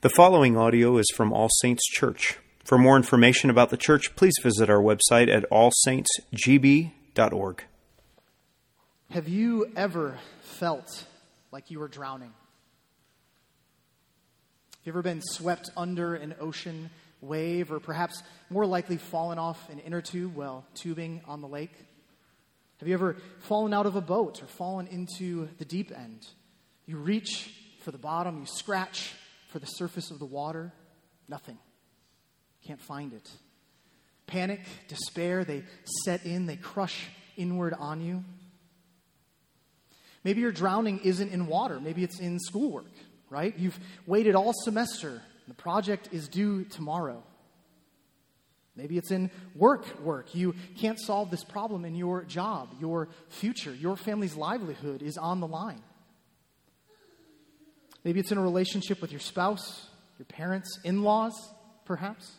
The following audio is from All Saints Church. For more information about the church, please visit our website at allsaintsgb.org. Have you ever felt like you were drowning? Have you ever been swept under an ocean wave, or perhaps more likely fallen off an inner tube while tubing on the lake? Have you ever fallen out of a boat or fallen into the deep end? You reach for the bottom, you scratch for the surface of the water? Nothing. Can't find it. Panic, despair, they set in, they crush inward on you. Maybe your drowning isn't in water, maybe it's in schoolwork, right? You've waited all semester, the project is due tomorrow. Maybe it's in work work. You can't solve this problem in your job, your future, your family's livelihood is on the line. Maybe it's in a relationship with your spouse, your parents, in laws, perhaps.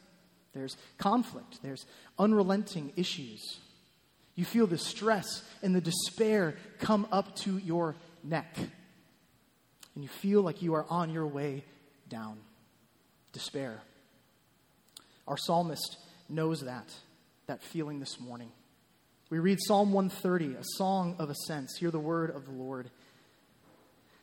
There's conflict, there's unrelenting issues. You feel the stress and the despair come up to your neck. And you feel like you are on your way down. Despair. Our psalmist knows that, that feeling this morning. We read Psalm 130, a song of ascents. Hear the word of the Lord.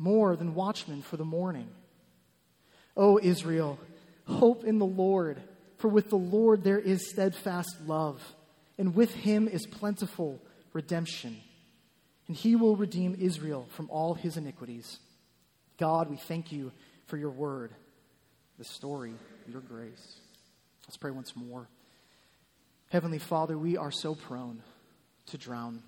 more than watchmen for the morning. O Israel, hope in the Lord, for with the Lord there is steadfast love, and with him is plentiful redemption. And he will redeem Israel from all his iniquities. God, we thank you for your word, the story, your grace. Let's pray once more. Heavenly Father, we are so prone to drown.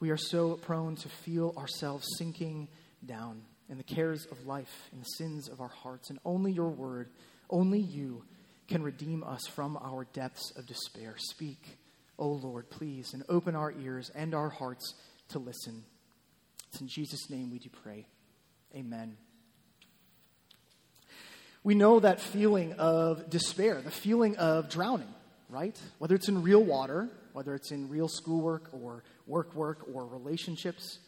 We are so prone to feel ourselves sinking down in the cares of life, in the sins of our hearts. And only your word, only you, can redeem us from our depths of despair. Speak, O Lord, please, and open our ears and our hearts to listen. It's in Jesus' name we do pray. Amen. We know that feeling of despair, the feeling of drowning, right? Whether it's in real water whether it's in real schoolwork or work work or relationships.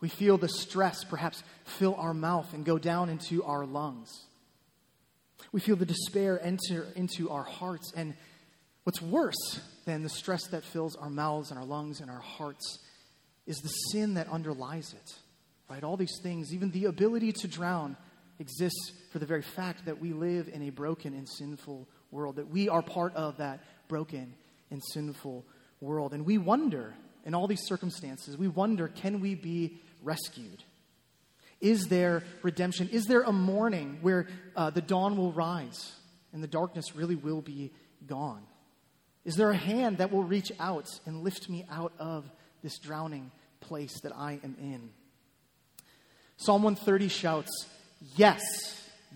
We feel the stress perhaps fill our mouth and go down into our lungs. We feel the despair enter into our hearts. And what's worse than the stress that fills our mouths and our lungs and our hearts is the sin that underlies it. Right? All these things, even the ability to drown, exists for the very fact that we live in a broken and sinful world, that we are part of that broken and sinful world. And we wonder, in all these circumstances, we wonder can we be rescued? Is there redemption? Is there a morning where uh, the dawn will rise and the darkness really will be gone? Is there a hand that will reach out and lift me out of this drowning place that I am in? Psalm 130 shouts, Yes,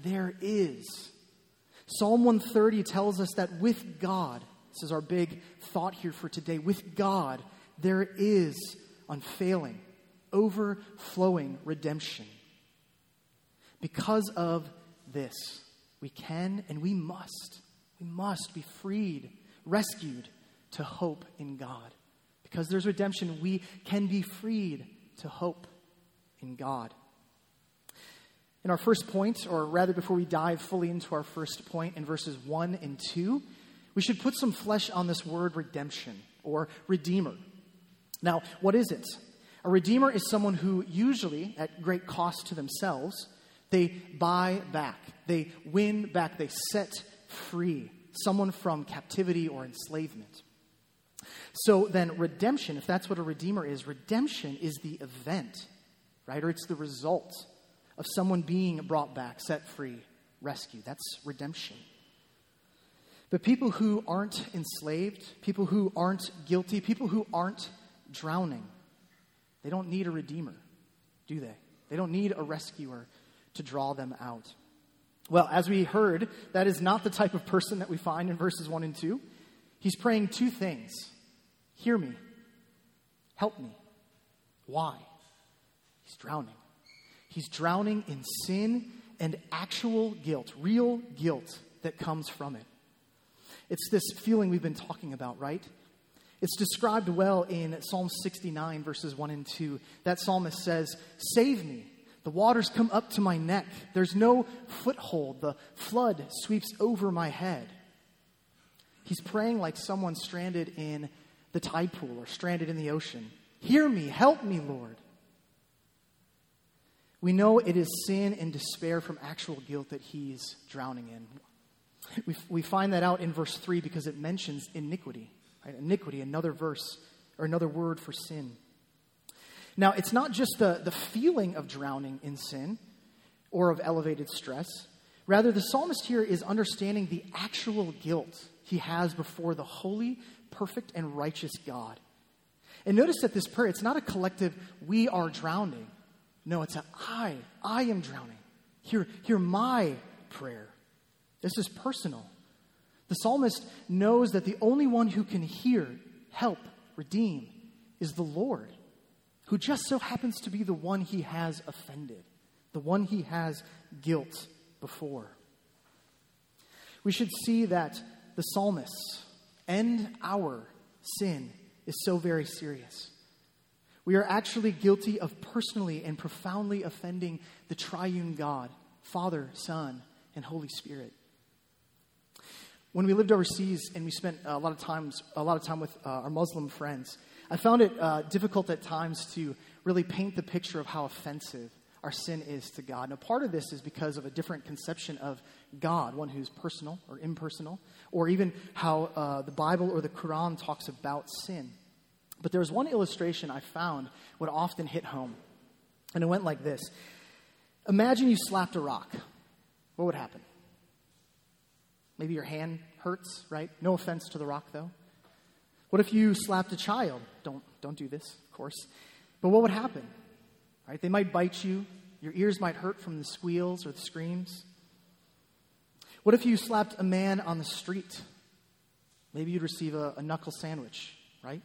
there is. Psalm 130 tells us that with God, this is our big thought here for today. With God, there is unfailing, overflowing redemption. Because of this, we can and we must, we must be freed, rescued to hope in God. Because there's redemption, we can be freed to hope in God. In our first point, or rather before we dive fully into our first point in verses 1 and 2, we should put some flesh on this word redemption or redeemer. Now, what is it? A redeemer is someone who usually, at great cost to themselves, they buy back, they win back, they set free someone from captivity or enslavement. So then, redemption, if that's what a redeemer is, redemption is the event, right? Or it's the result of someone being brought back, set free, rescued. That's redemption. But people who aren't enslaved, people who aren't guilty, people who aren't drowning, they don't need a redeemer, do they? They don't need a rescuer to draw them out. Well, as we heard, that is not the type of person that we find in verses 1 and 2. He's praying two things Hear me, help me. Why? He's drowning. He's drowning in sin and actual guilt, real guilt that comes from it. It's this feeling we've been talking about, right? It's described well in Psalm 69, verses 1 and 2. That psalmist says, Save me. The waters come up to my neck. There's no foothold. The flood sweeps over my head. He's praying like someone stranded in the tide pool or stranded in the ocean. Hear me, help me, Lord. We know it is sin and despair from actual guilt that he's drowning in. We, we find that out in verse 3 because it mentions iniquity. Iniquity, another verse or another word for sin. Now, it's not just the, the feeling of drowning in sin or of elevated stress. Rather, the psalmist here is understanding the actual guilt he has before the holy, perfect, and righteous God. And notice that this prayer, it's not a collective, we are drowning. No, it's a I, I am drowning. Hear, hear my prayer. This is personal. The psalmist knows that the only one who can hear, help, redeem is the Lord, who just so happens to be the one he has offended, the one he has guilt before. We should see that the psalmist and our sin is so very serious. We are actually guilty of personally and profoundly offending the triune God, Father, Son, and Holy Spirit. When we lived overseas and we spent a lot of times, a lot of time with uh, our Muslim friends, I found it uh, difficult at times to really paint the picture of how offensive our sin is to God. Now, part of this is because of a different conception of God, one who's personal or impersonal, or even how uh, the Bible or the Quran talks about sin. But there was one illustration I found would often hit home, and it went like this Imagine you slapped a rock. What would happen? Maybe your hand hurts, right? No offense to the rock, though. What if you slapped a child? Don't, don't do this, of course. But what would happen? Right? They might bite you. Your ears might hurt from the squeals or the screams. What if you slapped a man on the street? Maybe you'd receive a, a knuckle sandwich, right?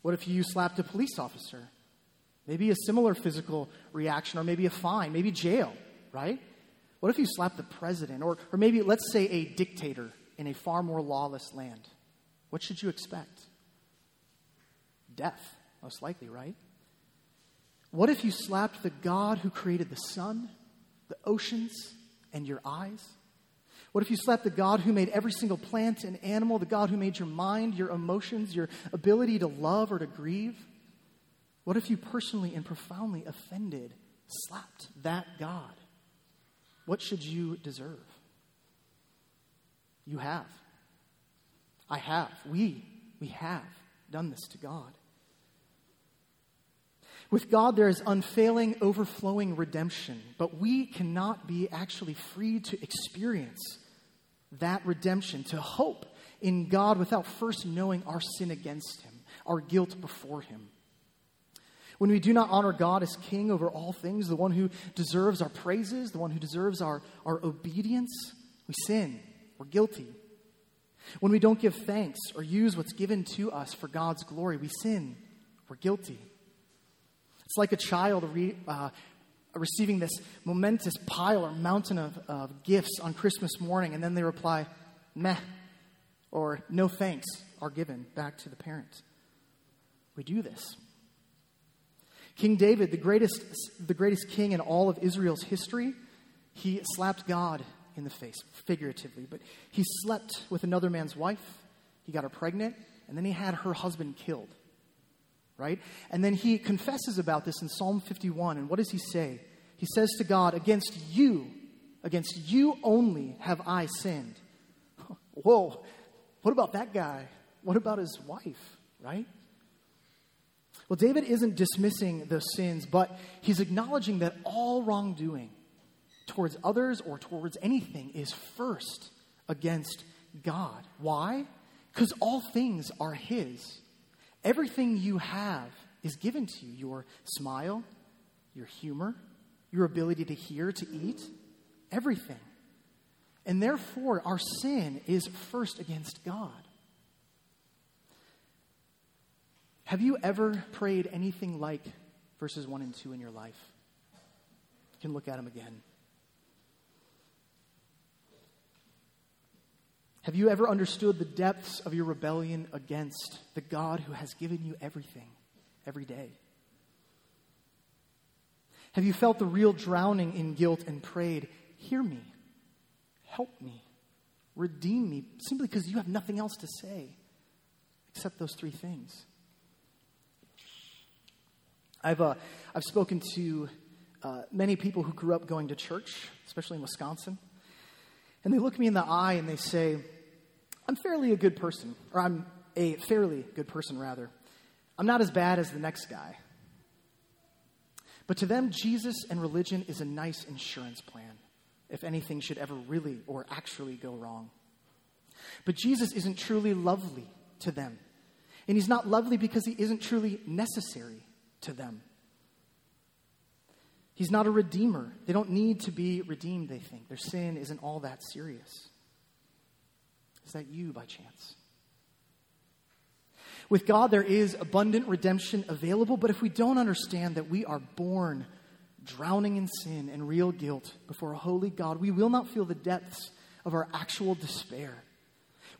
What if you slapped a police officer? Maybe a similar physical reaction, or maybe a fine, maybe jail, right? What if you slapped the president, or, or maybe, let's say, a dictator in a far more lawless land? What should you expect? Death, most likely, right? What if you slapped the God who created the sun, the oceans, and your eyes? What if you slapped the God who made every single plant and animal, the God who made your mind, your emotions, your ability to love or to grieve? What if you personally and profoundly offended, slapped that God? What should you deserve? You have. I have. We, we have done this to God. With God, there is unfailing, overflowing redemption, but we cannot be actually free to experience that redemption, to hope in God without first knowing our sin against Him, our guilt before Him. When we do not honor God as King over all things, the one who deserves our praises, the one who deserves our, our obedience, we sin. We're guilty. When we don't give thanks or use what's given to us for God's glory, we sin. We're guilty. It's like a child re, uh, receiving this momentous pile or mountain of, of gifts on Christmas morning, and then they reply, meh, or no thanks are given back to the parent. We do this. King David, the greatest, the greatest king in all of Israel's history, he slapped God in the face, figuratively, but he slept with another man's wife, he got her pregnant, and then he had her husband killed right? And then he confesses about this in Psalm 51. And what does he say? He says to God, Against you, against you only have I sinned. Whoa, what about that guy? What about his wife, right? Well, David isn't dismissing the sins, but he's acknowledging that all wrongdoing towards others or towards anything is first against God. Why? Because all things are his. Everything you have is given to you your smile, your humor, your ability to hear, to eat, everything. And therefore, our sin is first against God. Have you ever prayed anything like verses 1 and 2 in your life? You can look at them again. Have you ever understood the depths of your rebellion against the God who has given you everything every day? Have you felt the real drowning in guilt and prayed, Hear me, help me, redeem me, simply because you have nothing else to say except those three things? I've, uh, I've spoken to uh, many people who grew up going to church, especially in Wisconsin. And they look me in the eye and they say, I'm fairly a good person, or I'm a fairly good person, rather. I'm not as bad as the next guy. But to them, Jesus and religion is a nice insurance plan if anything should ever really or actually go wrong. But Jesus isn't truly lovely to them. And he's not lovely because he isn't truly necessary to them. He's not a redeemer. They don't need to be redeemed, they think. Their sin isn't all that serious. Is that you by chance? With God, there is abundant redemption available, but if we don't understand that we are born drowning in sin and real guilt before a holy God, we will not feel the depths of our actual despair.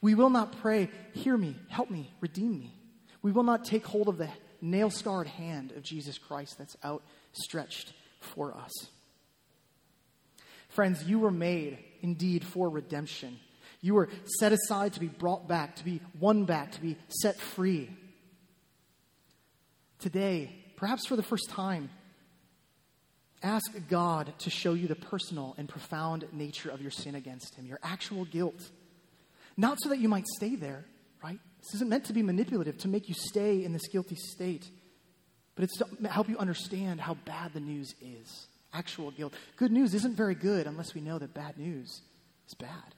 We will not pray, Hear me, help me, redeem me. We will not take hold of the nail scarred hand of Jesus Christ that's outstretched for us. Friends, you were made indeed for redemption. You were set aside to be brought back, to be won back, to be set free. Today, perhaps for the first time, ask God to show you the personal and profound nature of your sin against Him, your actual guilt. Not so that you might stay there? This isn't meant to be manipulative, to make you stay in this guilty state, but it's to help you understand how bad the news is. Actual guilt. Good news isn't very good unless we know that bad news is bad.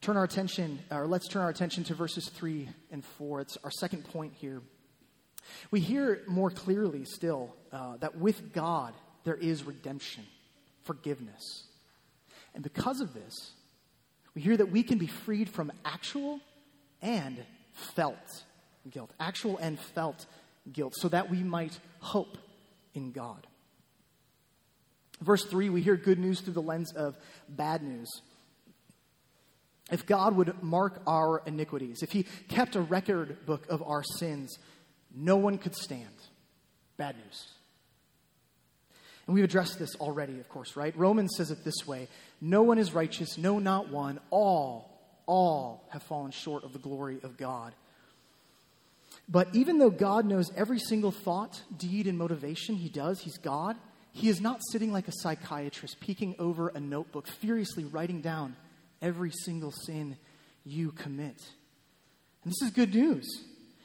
Turn our attention, or let's turn our attention to verses 3 and 4. It's our second point here. We hear more clearly still uh, that with God there is redemption, forgiveness. And because of this, we hear that we can be freed from actual and felt guilt, actual and felt guilt, so that we might hope in God. Verse 3, we hear good news through the lens of bad news. If God would mark our iniquities, if He kept a record book of our sins, no one could stand. Bad news. And we've addressed this already, of course, right? Romans says it this way No one is righteous, no, not one. All, all have fallen short of the glory of God. But even though God knows every single thought, deed, and motivation he does, he's God, he is not sitting like a psychiatrist, peeking over a notebook, furiously writing down every single sin you commit. And this is good news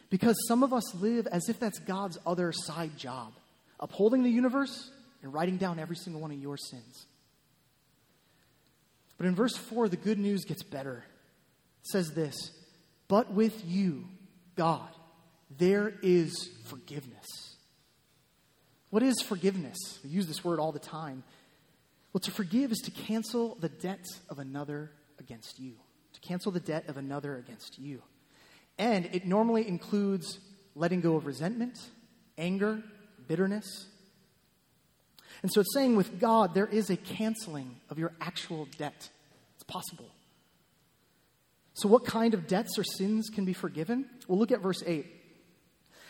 because some of us live as if that's God's other side job, upholding the universe and writing down every single one of your sins. But in verse 4, the good news gets better. It says this But with you, God, there is forgiveness. What is forgiveness? We use this word all the time. Well, to forgive is to cancel the debt of another against you, to cancel the debt of another against you. And it normally includes letting go of resentment, anger, bitterness, and so it's saying with God, there is a canceling of your actual debt. It's possible. So, what kind of debts or sins can be forgiven? We'll look at verse 8.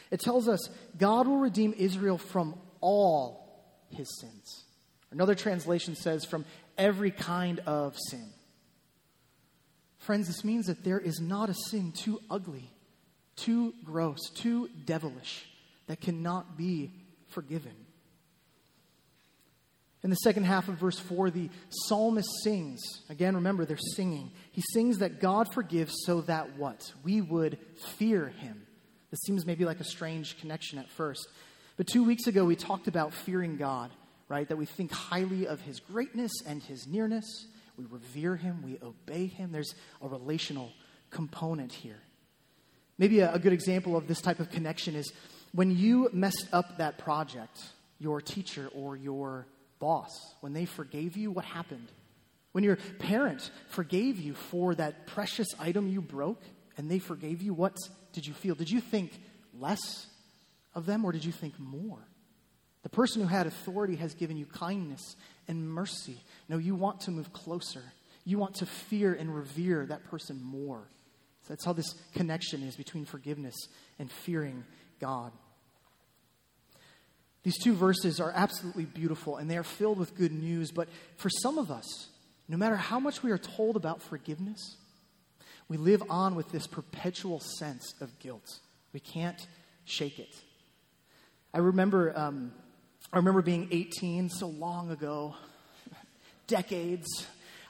It tells us God will redeem Israel from all his sins. Another translation says from every kind of sin. Friends, this means that there is not a sin too ugly, too gross, too devilish that cannot be forgiven. In the second half of verse 4, the psalmist sings. Again, remember, they're singing. He sings that God forgives so that what? We would fear him. This seems maybe like a strange connection at first. But two weeks ago, we talked about fearing God, right? That we think highly of his greatness and his nearness. We revere him, we obey him. There's a relational component here. Maybe a, a good example of this type of connection is when you messed up that project, your teacher or your boss, when they forgave you, what happened? When your parent forgave you for that precious item you broke and they forgave you, what did you feel? Did you think less of them or did you think more? The person who had authority has given you kindness and mercy. No, you want to move closer. You want to fear and revere that person more. So that's how this connection is between forgiveness and fearing God. These two verses are absolutely beautiful and they are filled with good news, but for some of us, no matter how much we are told about forgiveness, we live on with this perpetual sense of guilt. We can't shake it. I remember, um, I remember being 18 so long ago, decades.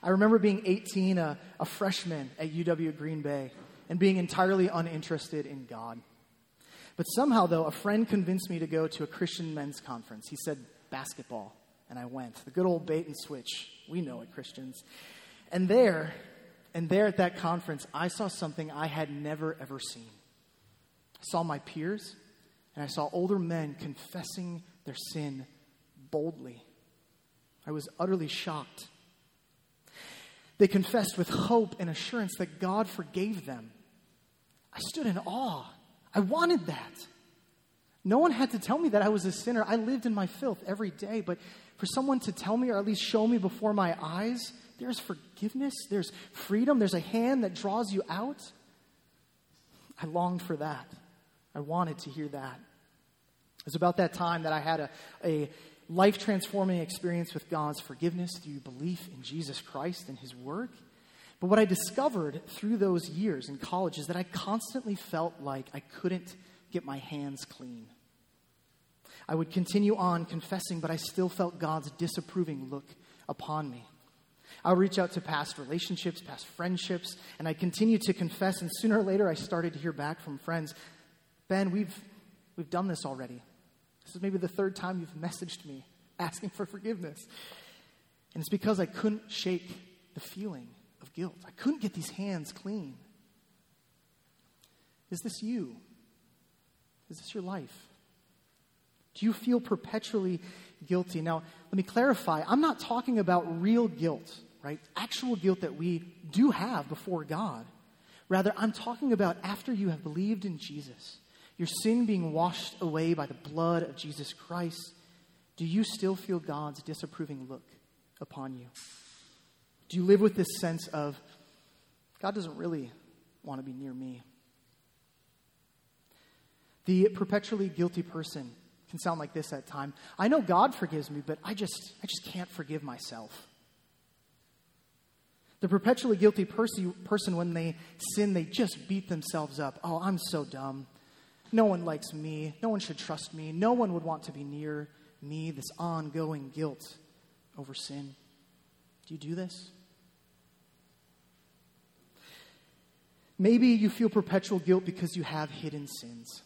I remember being 18, a, a freshman at UW Green Bay, and being entirely uninterested in God. But somehow, though, a friend convinced me to go to a Christian men's conference. He said, basketball. And I went. The good old bait and switch. We know it, Christians. And there, and there at that conference, I saw something I had never, ever seen. I saw my peers, and I saw older men confessing their sin boldly. I was utterly shocked. They confessed with hope and assurance that God forgave them. I stood in awe. I wanted that. No one had to tell me that I was a sinner. I lived in my filth every day, but for someone to tell me or at least show me before my eyes, there's forgiveness, there's freedom, there's a hand that draws you out. I longed for that. I wanted to hear that. It was about that time that I had a, a life transforming experience with God's forgiveness through belief in Jesus Christ and His work. But what I discovered through those years in college is that I constantly felt like I couldn't get my hands clean. I would continue on confessing, but I still felt God's disapproving look upon me. I would reach out to past relationships, past friendships, and I continued to confess. And sooner or later, I started to hear back from friends Ben, we've, we've done this already. This is maybe the third time you've messaged me asking for forgiveness. And it's because I couldn't shake the feeling of guilt. I couldn't get these hands clean. Is this you? Is this your life? Do you feel perpetually guilty? Now, let me clarify. I'm not talking about real guilt, right? Actual guilt that we do have before God. Rather, I'm talking about after you have believed in Jesus, your sin being washed away by the blood of Jesus Christ. Do you still feel God's disapproving look upon you? Do you live with this sense of, God doesn't really want to be near me? The perpetually guilty person can sound like this at time. I know God forgives me, but I just I just can't forgive myself. The perpetually guilty person, person when they sin, they just beat themselves up. Oh, I'm so dumb. No one likes me. No one should trust me. No one would want to be near me. This ongoing guilt over sin. Do you do this? Maybe you feel perpetual guilt because you have hidden sins.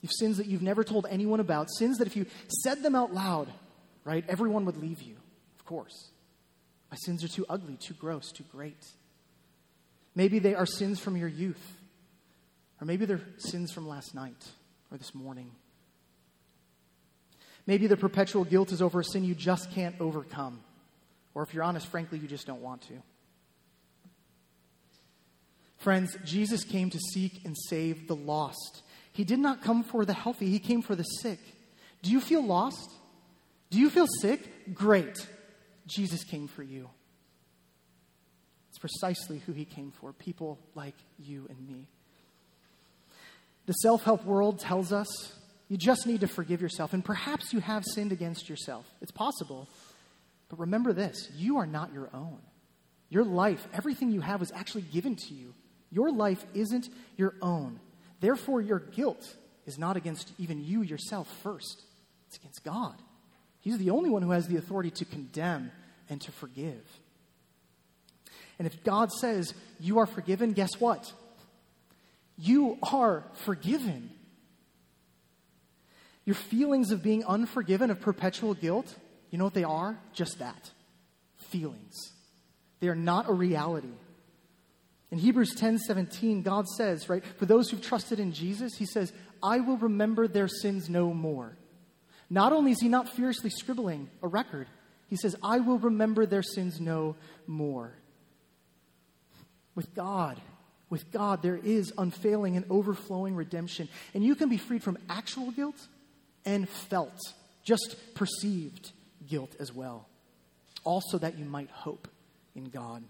You've sins that you've never told anyone about, sins that if you said them out loud, right, everyone would leave you, of course. My sins are too ugly, too gross, too great. Maybe they are sins from your youth, or maybe they're sins from last night or this morning. Maybe the perpetual guilt is over a sin you just can't overcome, or if you're honest, frankly, you just don't want to. Friends, Jesus came to seek and save the lost. He did not come for the healthy, He came for the sick. Do you feel lost? Do you feel sick? Great. Jesus came for you. It's precisely who He came for people like you and me. The self help world tells us you just need to forgive yourself, and perhaps you have sinned against yourself. It's possible. But remember this you are not your own. Your life, everything you have, was actually given to you. Your life isn't your own. Therefore, your guilt is not against even you yourself first, it's against God. He's the only one who has the authority to condemn and to forgive. And if God says you are forgiven, guess what? You are forgiven. Your feelings of being unforgiven, of perpetual guilt, you know what they are? Just that feelings. They are not a reality. In Hebrews 10 17, God says, right, for those who've trusted in Jesus, He says, I will remember their sins no more. Not only is He not fiercely scribbling a record, He says, I will remember their sins no more. With God, with God, there is unfailing and overflowing redemption. And you can be freed from actual guilt and felt, just perceived guilt as well. Also, that you might hope in God.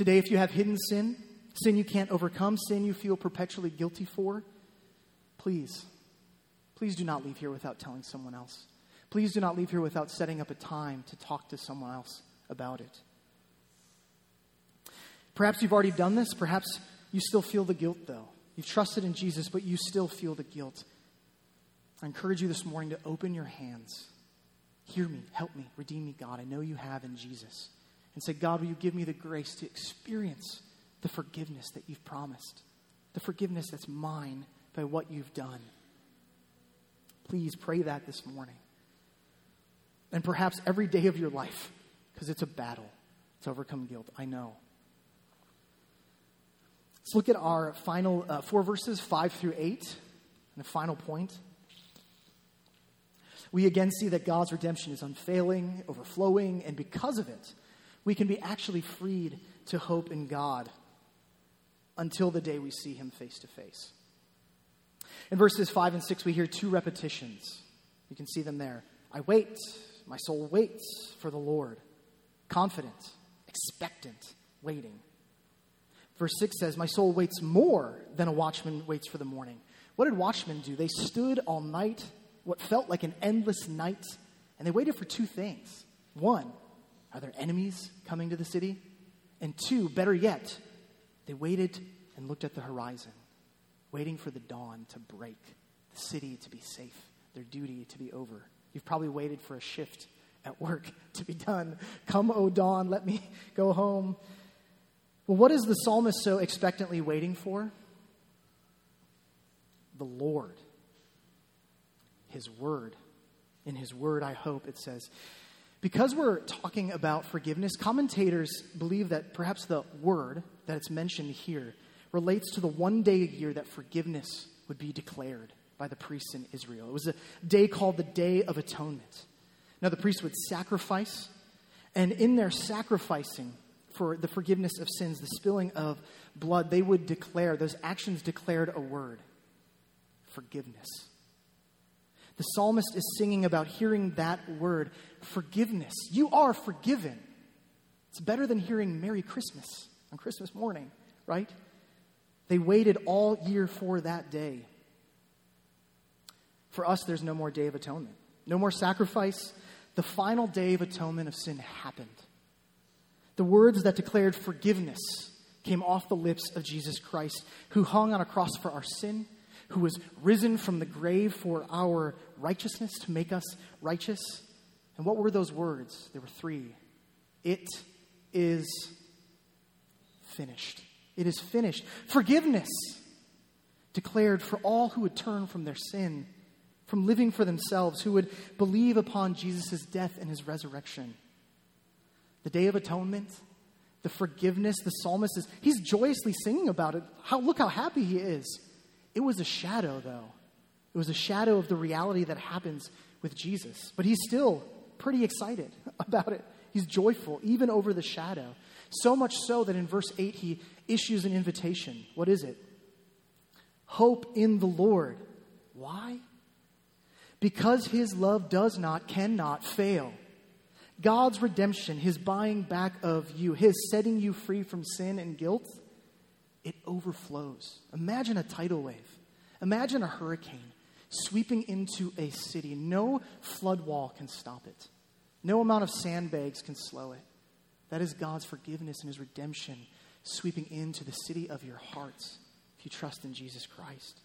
Today, if you have hidden sin, sin you can't overcome, sin you feel perpetually guilty for, please, please do not leave here without telling someone else. Please do not leave here without setting up a time to talk to someone else about it. Perhaps you've already done this. Perhaps you still feel the guilt, though. You've trusted in Jesus, but you still feel the guilt. I encourage you this morning to open your hands. Hear me, help me, redeem me, God. I know you have in Jesus. And say, God, will you give me the grace to experience the forgiveness that you've promised, the forgiveness that's mine by what you've done. Please pray that this morning. And perhaps every day of your life, because it's a battle to overcome guilt. I know. Let's look at our final uh, four verses, five through eight, and the final point. We again see that God's redemption is unfailing, overflowing, and because of it, we can be actually freed to hope in God until the day we see him face to face. In verses 5 and 6, we hear two repetitions. You can see them there. I wait, my soul waits for the Lord, confident, expectant, waiting. Verse 6 says, My soul waits more than a watchman waits for the morning. What did watchmen do? They stood all night, what felt like an endless night, and they waited for two things. One, are there enemies coming to the city? And two, better yet, they waited and looked at the horizon, waiting for the dawn to break, the city to be safe, their duty to be over. You've probably waited for a shift at work to be done. Come, O dawn, let me go home. Well, what is the psalmist so expectantly waiting for? The Lord, His Word. In His Word, I hope, it says. Because we're talking about forgiveness, commentators believe that perhaps the word that it's mentioned here relates to the one day a year that forgiveness would be declared by the priests in Israel. It was a day called the Day of Atonement. Now, the priests would sacrifice, and in their sacrificing for the forgiveness of sins, the spilling of blood, they would declare, those actions declared a word forgiveness. The psalmist is singing about hearing that word, forgiveness. You are forgiven. It's better than hearing Merry Christmas on Christmas morning, right? They waited all year for that day. For us, there's no more day of atonement, no more sacrifice. The final day of atonement of sin happened. The words that declared forgiveness came off the lips of Jesus Christ, who hung on a cross for our sin, who was risen from the grave for our righteousness, to make us righteous. And what were those words? There were three It is finished. It is finished. Forgiveness declared for all who would turn from their sin, from living for themselves, who would believe upon Jesus' death and his resurrection. The Day of Atonement, the forgiveness, the psalmist is, he's joyously singing about it. How, look how happy he is. It was a shadow, though. It was a shadow of the reality that happens with Jesus. But he's still pretty excited about it. He's joyful, even over the shadow. So much so that in verse 8, he issues an invitation. What is it? Hope in the Lord. Why? Because his love does not, cannot fail. God's redemption, his buying back of you, his setting you free from sin and guilt, it overflows. Imagine a tidal wave. Imagine a hurricane sweeping into a city. No flood wall can stop it, no amount of sandbags can slow it. That is God's forgiveness and his redemption sweeping into the city of your hearts if you trust in Jesus Christ.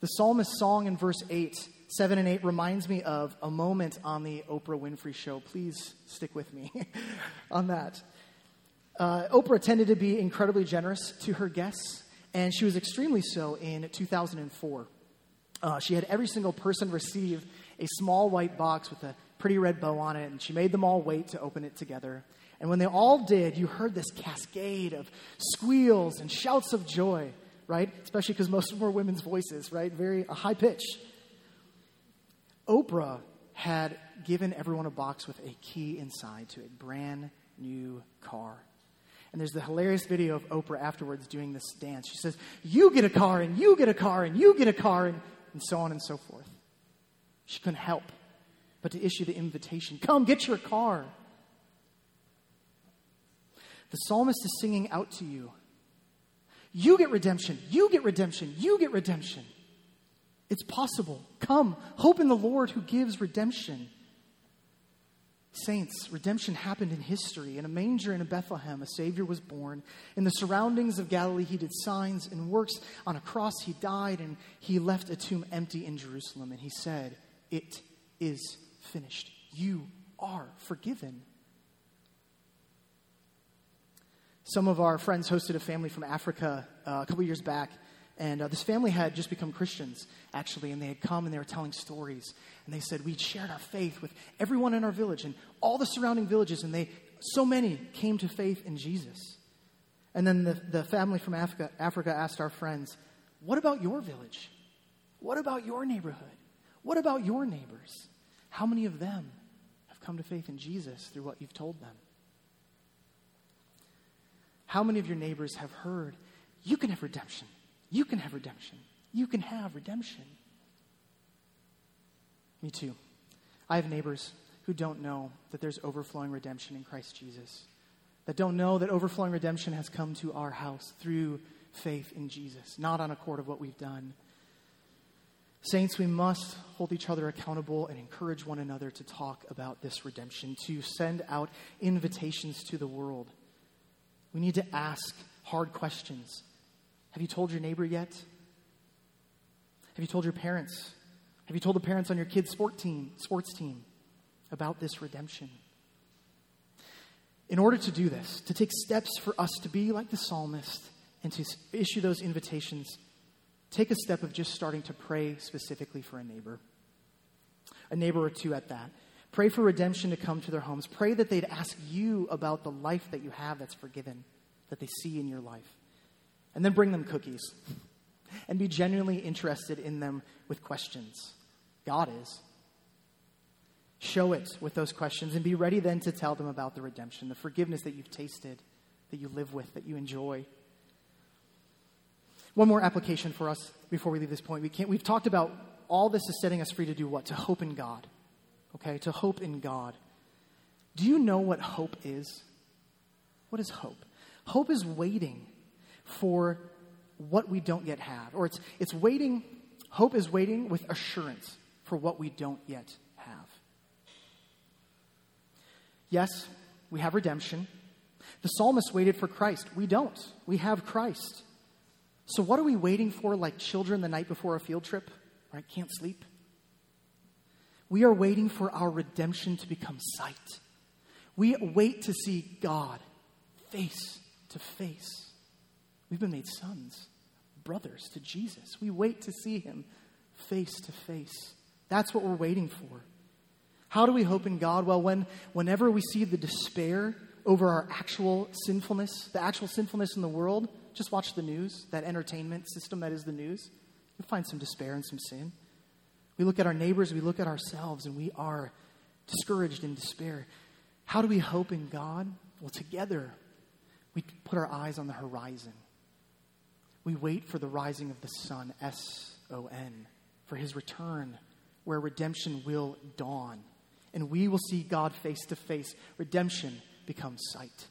The psalmist's song in verse 8, 7 and 8 reminds me of a moment on the Oprah Winfrey show. Please stick with me on that. Uh, Oprah tended to be incredibly generous to her guests, and she was extremely so in 2004. Uh, she had every single person receive a small white box with a pretty red bow on it, and she made them all wait to open it together. And when they all did, you heard this cascade of squeals and shouts of joy, right? Especially because most of them were women's voices, right? Very high pitch. Oprah had given everyone a box with a key inside to a brand new car. And there's the hilarious video of Oprah afterwards doing this dance. She says, You get a car, and you get a car, and you get a car, and, and so on and so forth. She couldn't help but to issue the invitation Come, get your car. The psalmist is singing out to you You get redemption, you get redemption, you get redemption. It's possible. Come, hope in the Lord who gives redemption. Saints, redemption happened in history. In a manger in a Bethlehem, a Savior was born. In the surroundings of Galilee, he did signs and works. On a cross, he died, and he left a tomb empty in Jerusalem. And he said, It is finished. You are forgiven. Some of our friends hosted a family from Africa uh, a couple years back, and uh, this family had just become Christians, actually, and they had come and they were telling stories. And they said, We'd shared our faith with everyone in our village and all the surrounding villages, and they, so many came to faith in Jesus. And then the, the family from Africa, Africa asked our friends, What about your village? What about your neighborhood? What about your neighbors? How many of them have come to faith in Jesus through what you've told them? How many of your neighbors have heard, You can have redemption? You can have redemption. You can have redemption. Me too. I have neighbors who don't know that there's overflowing redemption in Christ Jesus, that don't know that overflowing redemption has come to our house through faith in Jesus, not on account of what we've done. Saints, we must hold each other accountable and encourage one another to talk about this redemption, to send out invitations to the world. We need to ask hard questions have you told your neighbor yet? Have you told your parents? Have you told the parents on your kid's sport team, sports team about this redemption? In order to do this, to take steps for us to be like the psalmist and to issue those invitations, take a step of just starting to pray specifically for a neighbor, a neighbor or two at that. Pray for redemption to come to their homes. Pray that they'd ask you about the life that you have that's forgiven, that they see in your life and then bring them cookies and be genuinely interested in them with questions. God is. Show it with those questions and be ready then to tell them about the redemption, the forgiveness that you've tasted, that you live with, that you enjoy. One more application for us before we leave this point. We can't, we've talked about all this is setting us free to do what? To hope in God. Okay? To hope in God. Do you know what hope is? What is hope? Hope is waiting for what we don't yet have. Or it's, it's waiting, hope is waiting with assurance for what we don't yet have. Yes, we have redemption. The psalmist waited for Christ. We don't. We have Christ. So, what are we waiting for like children the night before a field trip? Right? Can't sleep? We are waiting for our redemption to become sight. We wait to see God face to face. We've been made sons, brothers to Jesus. We wait to see him face to face. That's what we're waiting for. How do we hope in God? Well, when, whenever we see the despair over our actual sinfulness, the actual sinfulness in the world, just watch the news, that entertainment system that is the news. You'll find some despair and some sin. We look at our neighbors, we look at ourselves, and we are discouraged in despair. How do we hope in God? Well, together, we put our eyes on the horizon. We wait for the rising of the sun, S O N, for his return, where redemption will dawn. And we will see God face to face. Redemption becomes sight.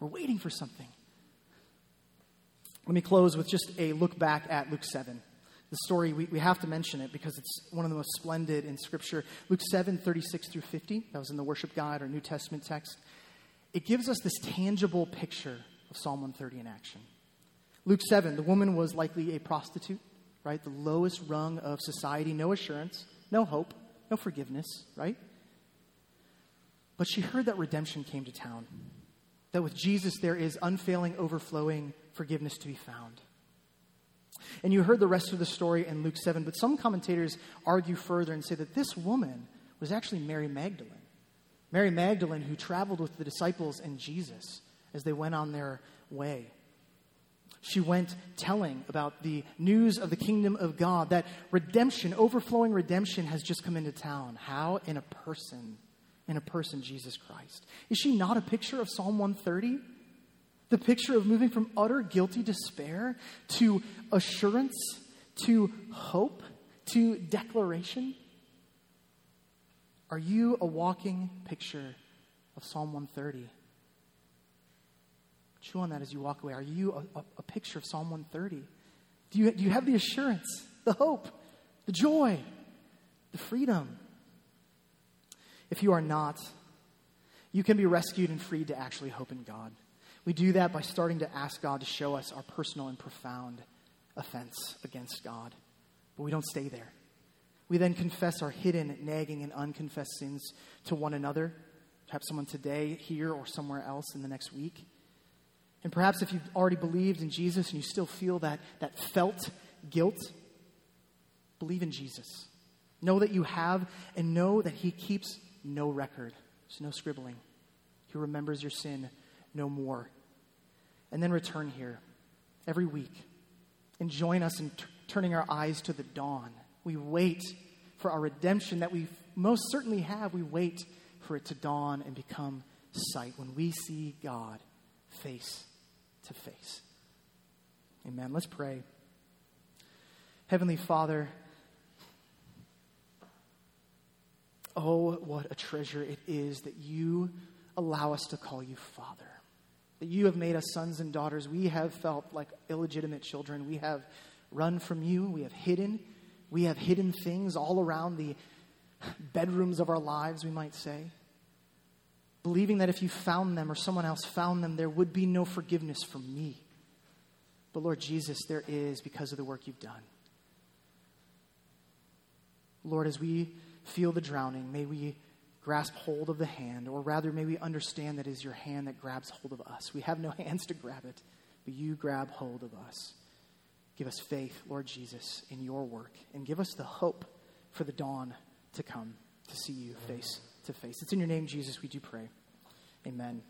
We're waiting for something. Let me close with just a look back at Luke 7. The story, we, we have to mention it because it's one of the most splendid in Scripture. Luke 7, 36 through 50. That was in the worship guide or New Testament text. It gives us this tangible picture of Psalm 130 in action. Luke 7, the woman was likely a prostitute, right? The lowest rung of society, no assurance, no hope, no forgiveness, right? But she heard that redemption came to town, that with Jesus there is unfailing, overflowing forgiveness to be found. And you heard the rest of the story in Luke 7, but some commentators argue further and say that this woman was actually Mary Magdalene. Mary Magdalene, who traveled with the disciples and Jesus as they went on their way. She went telling about the news of the kingdom of God, that redemption, overflowing redemption, has just come into town. How? In a person, in a person, Jesus Christ. Is she not a picture of Psalm 130? The picture of moving from utter guilty despair to assurance, to hope, to declaration? Are you a walking picture of Psalm 130? Chew on that as you walk away. Are you a, a, picture of Psalm 130? Do you, do you have the assurance, the hope, the joy, the freedom? If you are not, you can be rescued and freed to actually hope in God. We do that by starting to ask God to show us our personal and profound offense against God. But we don't stay there. We then confess our hidden, nagging, and unconfessed sins to one another, perhaps someone today, here, or somewhere else in the next week. And perhaps if you've already believed in Jesus and you still feel that, that felt guilt, believe in Jesus. Know that you have, and know that He keeps no record. There's no scribbling. He remembers your sin no more. And then return here every week and join us in t- turning our eyes to the dawn. We wait for our redemption that we most certainly have. We wait for it to dawn and become sight when we see God face to face. Amen. Let's pray. Heavenly Father, oh, what a treasure it is that you allow us to call you Father. That you have made us sons and daughters. We have felt like illegitimate children. We have run from you. We have hidden. We have hidden things all around the bedrooms of our lives, we might say believing that if you found them or someone else found them, there would be no forgiveness for me. But Lord Jesus, there is because of the work you've done. Lord, as we feel the drowning, may we grasp hold of the hand, or rather, may we understand that it is your hand that grabs hold of us. We have no hands to grab it, but you grab hold of us. Give us faith, Lord Jesus, in your work, and give us the hope for the dawn to come to see you face to face. It's in your name, Jesus, we do pray. Amen.